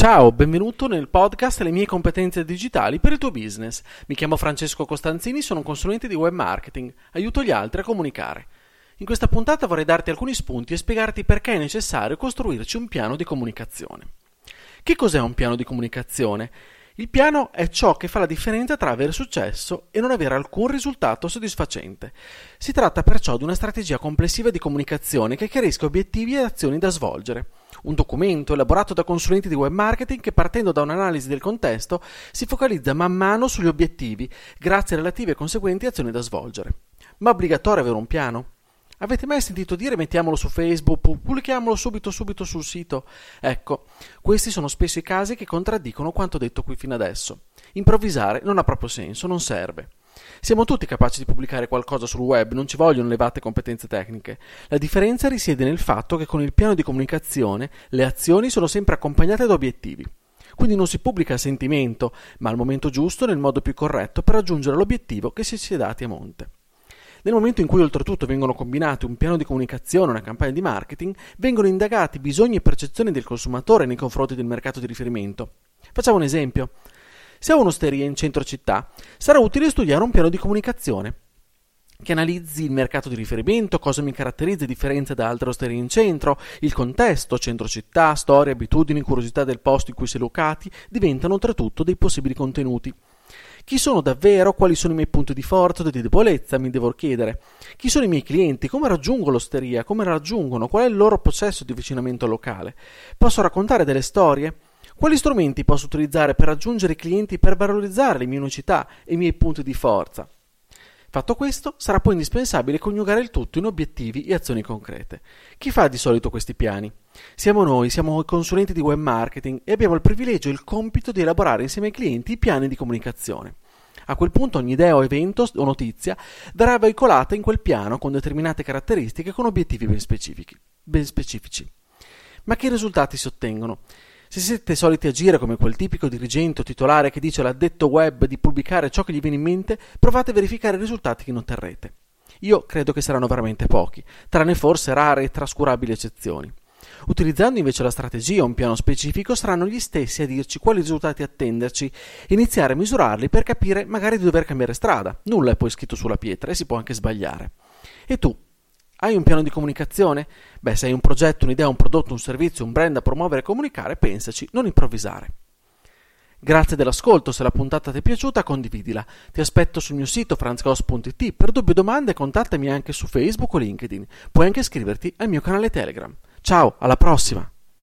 Ciao, benvenuto nel podcast Le mie competenze digitali per il tuo business. Mi chiamo Francesco Costanzini, sono un consulente di web marketing, aiuto gli altri a comunicare. In questa puntata vorrei darti alcuni spunti e spiegarti perché è necessario costruirci un piano di comunicazione. Che cos'è un piano di comunicazione? Il piano è ciò che fa la differenza tra avere successo e non avere alcun risultato soddisfacente. Si tratta perciò di una strategia complessiva di comunicazione che chiarisca obiettivi e azioni da svolgere. Un documento elaborato da consulenti di web marketing che partendo da un'analisi del contesto si focalizza man mano sugli obiettivi, grazie alle relative e conseguenti azioni da svolgere. Ma è obbligatorio avere un piano? Avete mai sentito dire mettiamolo su Facebook, pubblichiamolo subito subito sul sito? Ecco, questi sono spesso i casi che contraddicono quanto detto qui fino adesso. Improvvisare non ha proprio senso, non serve. Siamo tutti capaci di pubblicare qualcosa sul web, non ci vogliono elevate competenze tecniche. La differenza risiede nel fatto che con il piano di comunicazione le azioni sono sempre accompagnate da obiettivi. Quindi non si pubblica a sentimento, ma al momento giusto nel modo più corretto per raggiungere l'obiettivo che si si è dati a monte. Nel momento in cui oltretutto vengono combinati un piano di comunicazione e una campagna di marketing, vengono indagati bisogni e percezioni del consumatore nei confronti del mercato di riferimento. Facciamo un esempio. Se ho un'osteria in centro città, sarà utile studiare un piano di comunicazione che analizzi il mercato di riferimento, cosa mi caratterizza e differenzia da altre osterie in centro, il contesto, centro città, storie, abitudini, curiosità del posto in cui si è locati, diventano oltretutto dei possibili contenuti. Chi sono davvero? Quali sono i miei punti di forza o di debolezza? Mi devo chiedere. Chi sono i miei clienti? Come raggiungo l'osteria? Come raggiungono? Qual è il loro processo di avvicinamento locale? Posso raccontare delle storie? Quali strumenti posso utilizzare per raggiungere i clienti per valorizzare le mie unicità e i miei punti di forza? Fatto questo, sarà poi indispensabile coniugare il tutto in obiettivi e azioni concrete. Chi fa di solito questi piani? Siamo noi, siamo consulenti di web marketing e abbiamo il privilegio e il compito di elaborare insieme ai clienti i piani di comunicazione. A quel punto ogni idea o evento o notizia verrà veicolata in quel piano con determinate caratteristiche e con obiettivi ben, ben specifici. Ma che risultati si ottengono? Se siete soliti agire come quel tipico dirigente o titolare che dice all'addetto web di pubblicare ciò che gli viene in mente, provate a verificare i risultati che non otterrete. Io credo che saranno veramente pochi, tranne forse rare e trascurabili eccezioni. Utilizzando invece la strategia o un piano specifico, saranno gli stessi a dirci quali risultati attenderci e iniziare a misurarli per capire magari di dover cambiare strada. Nulla è poi scritto sulla pietra e si può anche sbagliare. E tu, hai un piano di comunicazione? Beh, se hai un progetto, un'idea, un prodotto, un servizio, un brand da promuovere e comunicare, pensaci, non improvvisare. Grazie dell'ascolto, se la puntata ti è piaciuta condividila. Ti aspetto sul mio sito franzcos.it, per dubbi o domande contattami anche su Facebook o LinkedIn. Puoi anche iscriverti al mio canale Telegram. Ciao, alla prossima!